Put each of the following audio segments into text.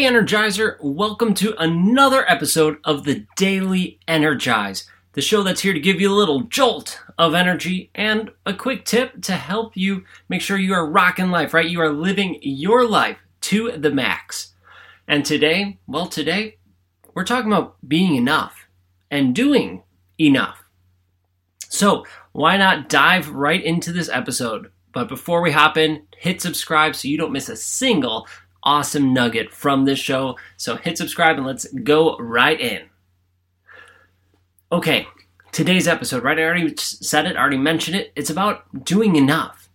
Hey, Energizer, welcome to another episode of the Daily Energize, the show that's here to give you a little jolt of energy and a quick tip to help you make sure you are rocking life, right? You are living your life to the max. And today, well, today, we're talking about being enough and doing enough. So, why not dive right into this episode? But before we hop in, hit subscribe so you don't miss a single awesome nugget from this show. So hit subscribe and let's go right in. Okay, today's episode, right? I already said it, I already mentioned it. It's about doing enough.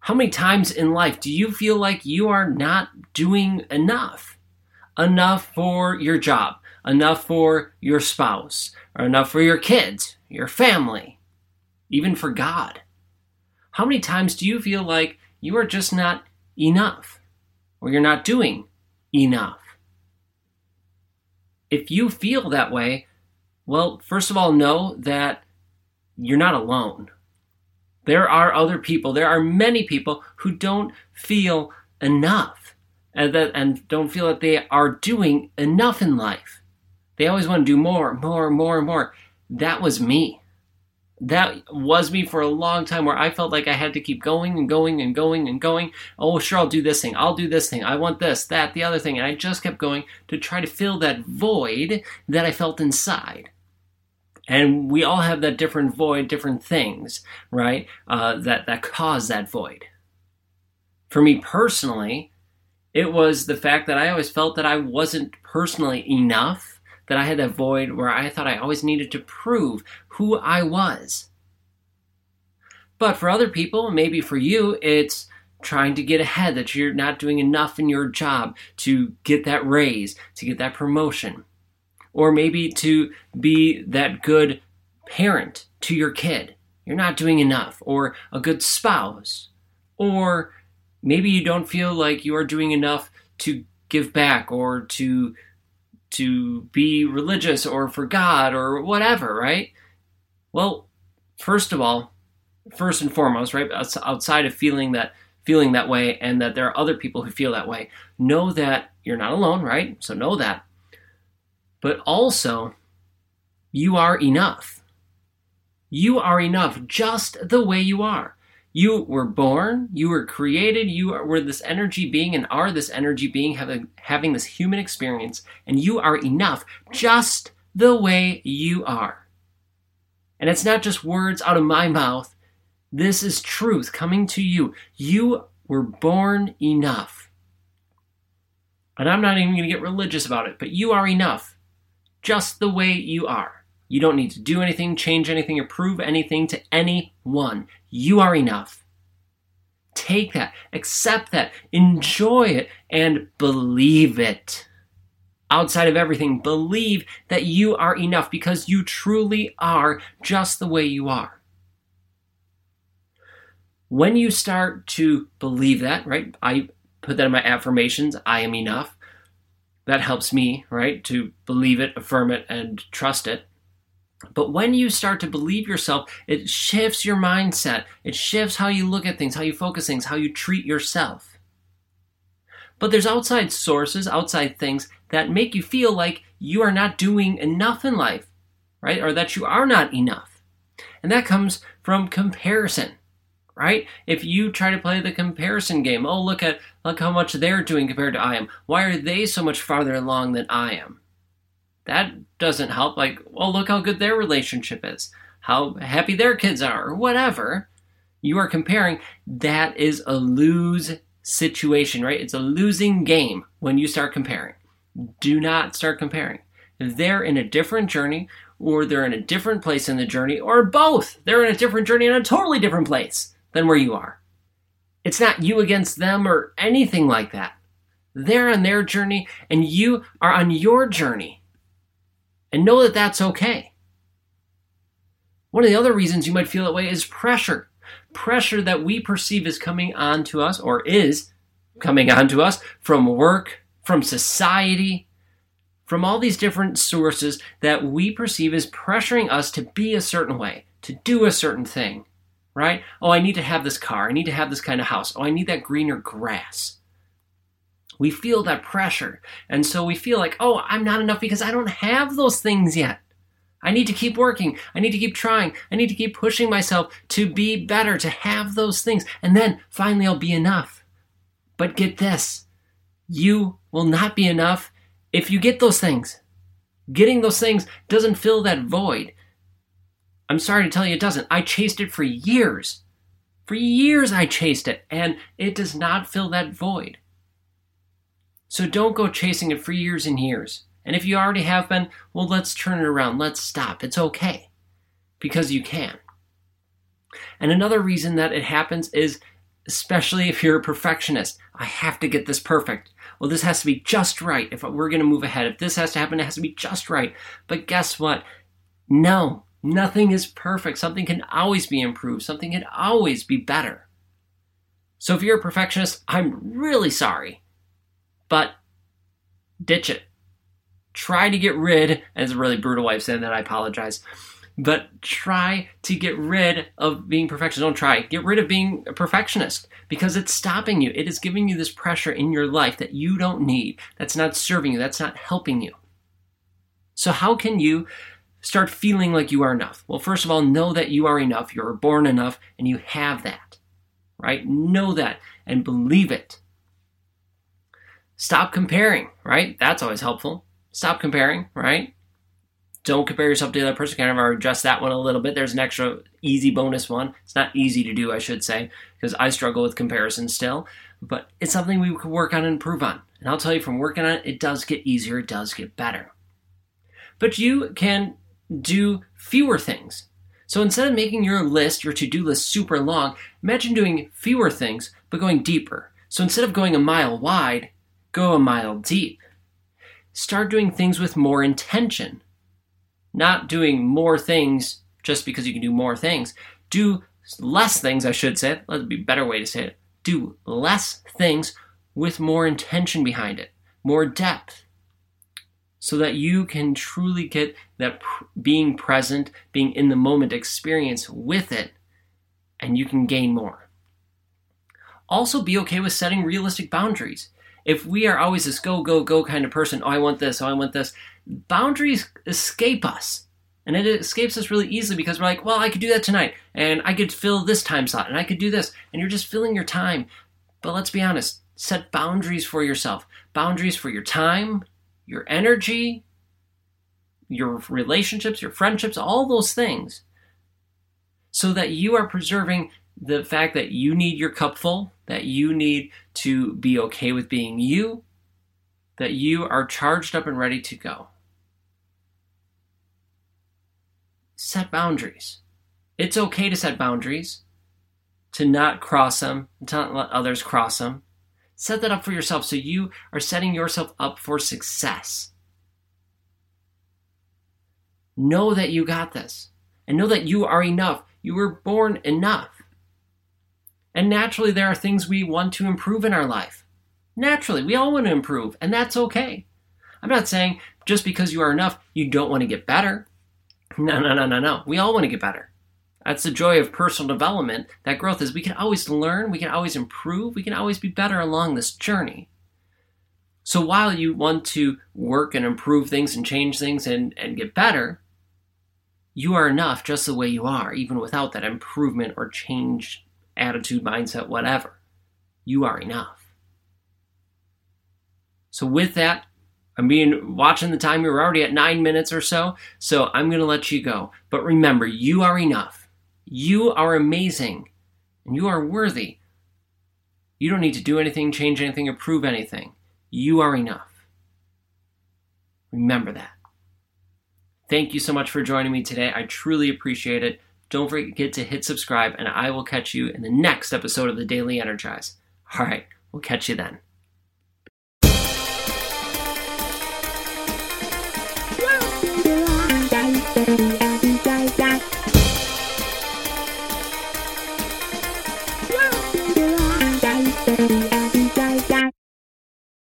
How many times in life do you feel like you are not doing enough? Enough for your job, enough for your spouse, or enough for your kids, your family, even for God. How many times do you feel like you are just not enough? Or you're not doing enough. If you feel that way, well, first of all, know that you're not alone. There are other people, there are many people who don't feel enough and, that, and don't feel that they are doing enough in life. They always want to do more, more, more, more. That was me that was me for a long time where I felt like I had to keep going and going and going and going. Oh, sure, I'll do this thing. I'll do this thing. I want this, that, the other thing. And I just kept going to try to fill that void that I felt inside. And we all have that different void, different things, right? Uh, that, that cause that void. For me personally, it was the fact that I always felt that I wasn't personally enough that I had that void where I thought I always needed to prove who I was. But for other people, maybe for you, it's trying to get ahead, that you're not doing enough in your job to get that raise, to get that promotion. Or maybe to be that good parent to your kid. You're not doing enough. Or a good spouse. Or maybe you don't feel like you are doing enough to give back or to to be religious or for God or whatever, right? Well, first of all, first and foremost, right, outside of feeling that feeling that way and that there are other people who feel that way, know that you're not alone, right? So know that. But also, you are enough. You are enough just the way you are. You were born, you were created, you were this energy being and are this energy being having, having this human experience, and you are enough just the way you are. And it's not just words out of my mouth. This is truth coming to you. You were born enough. And I'm not even going to get religious about it, but you are enough just the way you are. You don't need to do anything, change anything, or prove anything to anyone. You are enough. Take that, accept that, enjoy it, and believe it. Outside of everything, believe that you are enough because you truly are just the way you are. When you start to believe that, right? I put that in my affirmations I am enough. That helps me, right? To believe it, affirm it, and trust it. But when you start to believe yourself, it shifts your mindset. It shifts how you look at things, how you focus things, how you treat yourself. But there's outside sources, outside things that make you feel like you are not doing enough in life, right? Or that you are not enough. And that comes from comparison, right? If you try to play the comparison game, oh, look at look how much they're doing compared to I am. Why are they so much farther along than I am? That doesn't help. Like, well, look how good their relationship is, how happy their kids are, or whatever. You are comparing. That is a lose situation, right? It's a losing game when you start comparing. Do not start comparing. They're in a different journey, or they're in a different place in the journey, or both. They're in a different journey in a totally different place than where you are. It's not you against them or anything like that. They're on their journey, and you are on your journey and know that that's okay. One of the other reasons you might feel that way is pressure. Pressure that we perceive is coming on to us or is coming on to us from work, from society, from all these different sources that we perceive as pressuring us to be a certain way, to do a certain thing, right? Oh, I need to have this car. I need to have this kind of house. Oh, I need that greener grass. We feel that pressure. And so we feel like, oh, I'm not enough because I don't have those things yet. I need to keep working. I need to keep trying. I need to keep pushing myself to be better, to have those things. And then finally I'll be enough. But get this you will not be enough if you get those things. Getting those things doesn't fill that void. I'm sorry to tell you it doesn't. I chased it for years. For years I chased it, and it does not fill that void. So don't go chasing it for years and years. And if you already have been, well, let's turn it around. Let's stop. It's okay. Because you can. And another reason that it happens is especially if you're a perfectionist. I have to get this perfect. Well, this has to be just right if we're going to move ahead. If this has to happen, it has to be just right. But guess what? No, Nothing is perfect. Something can always be improved. Something can always be better. So if you're a perfectionist, I'm really sorry. But ditch it. Try to get rid, it's a really brutal way of saying that, I apologize. But try to get rid of being perfectionist. Don't try. Get rid of being a perfectionist because it's stopping you. It is giving you this pressure in your life that you don't need, that's not serving you, that's not helping you. So, how can you start feeling like you are enough? Well, first of all, know that you are enough. You're born enough and you have that, right? Know that and believe it. Stop comparing, right? That's always helpful. Stop comparing, right? Don't compare yourself to the other person. Kind of addressed that one a little bit. There's an extra easy bonus one. It's not easy to do, I should say, because I struggle with comparison still, but it's something we can work on and improve on. And I'll tell you from working on it, it does get easier, it does get better. But you can do fewer things. So instead of making your list, your to do list super long, imagine doing fewer things but going deeper. So instead of going a mile wide, go a mile deep. Start doing things with more intention. Not doing more things just because you can do more things. Do less things, I should say. That'd be a better way to say it. Do less things with more intention behind it, more depth so that you can truly get that being present, being in the moment experience with it, and you can gain more. Also, be okay with setting realistic boundaries. If we are always this go, go, go kind of person, oh, I want this, oh, I want this, boundaries escape us. And it escapes us really easily because we're like, well, I could do that tonight, and I could fill this time slot, and I could do this, and you're just filling your time. But let's be honest, set boundaries for yourself boundaries for your time, your energy, your relationships, your friendships, all those things, so that you are preserving the fact that you need your cup full, that you need to be okay with being you, that you are charged up and ready to go. Set boundaries. It's okay to set boundaries, to not cross them, to not let others cross them. Set that up for yourself so you are setting yourself up for success. Know that you got this and know that you are enough. You were born enough. And naturally, there are things we want to improve in our life. Naturally, we all want to improve, and that's okay. I'm not saying just because you are enough, you don't want to get better. No, no, no, no, no. We all want to get better. That's the joy of personal development. That growth is we can always learn, we can always improve, we can always be better along this journey. So while you want to work and improve things and change things and, and get better, you are enough just the way you are, even without that improvement or change attitude, mindset, whatever. You are enough. So with that, I'm being watching the time. You're already at nine minutes or so, so I'm going to let you go. But remember, you are enough. You are amazing and you are worthy. You don't need to do anything, change anything, or prove anything. You are enough. Remember that. Thank you so much for joining me today. I truly appreciate it. Don't forget to hit subscribe, and I will catch you in the next episode of the Daily Energize. All right, we'll catch you then.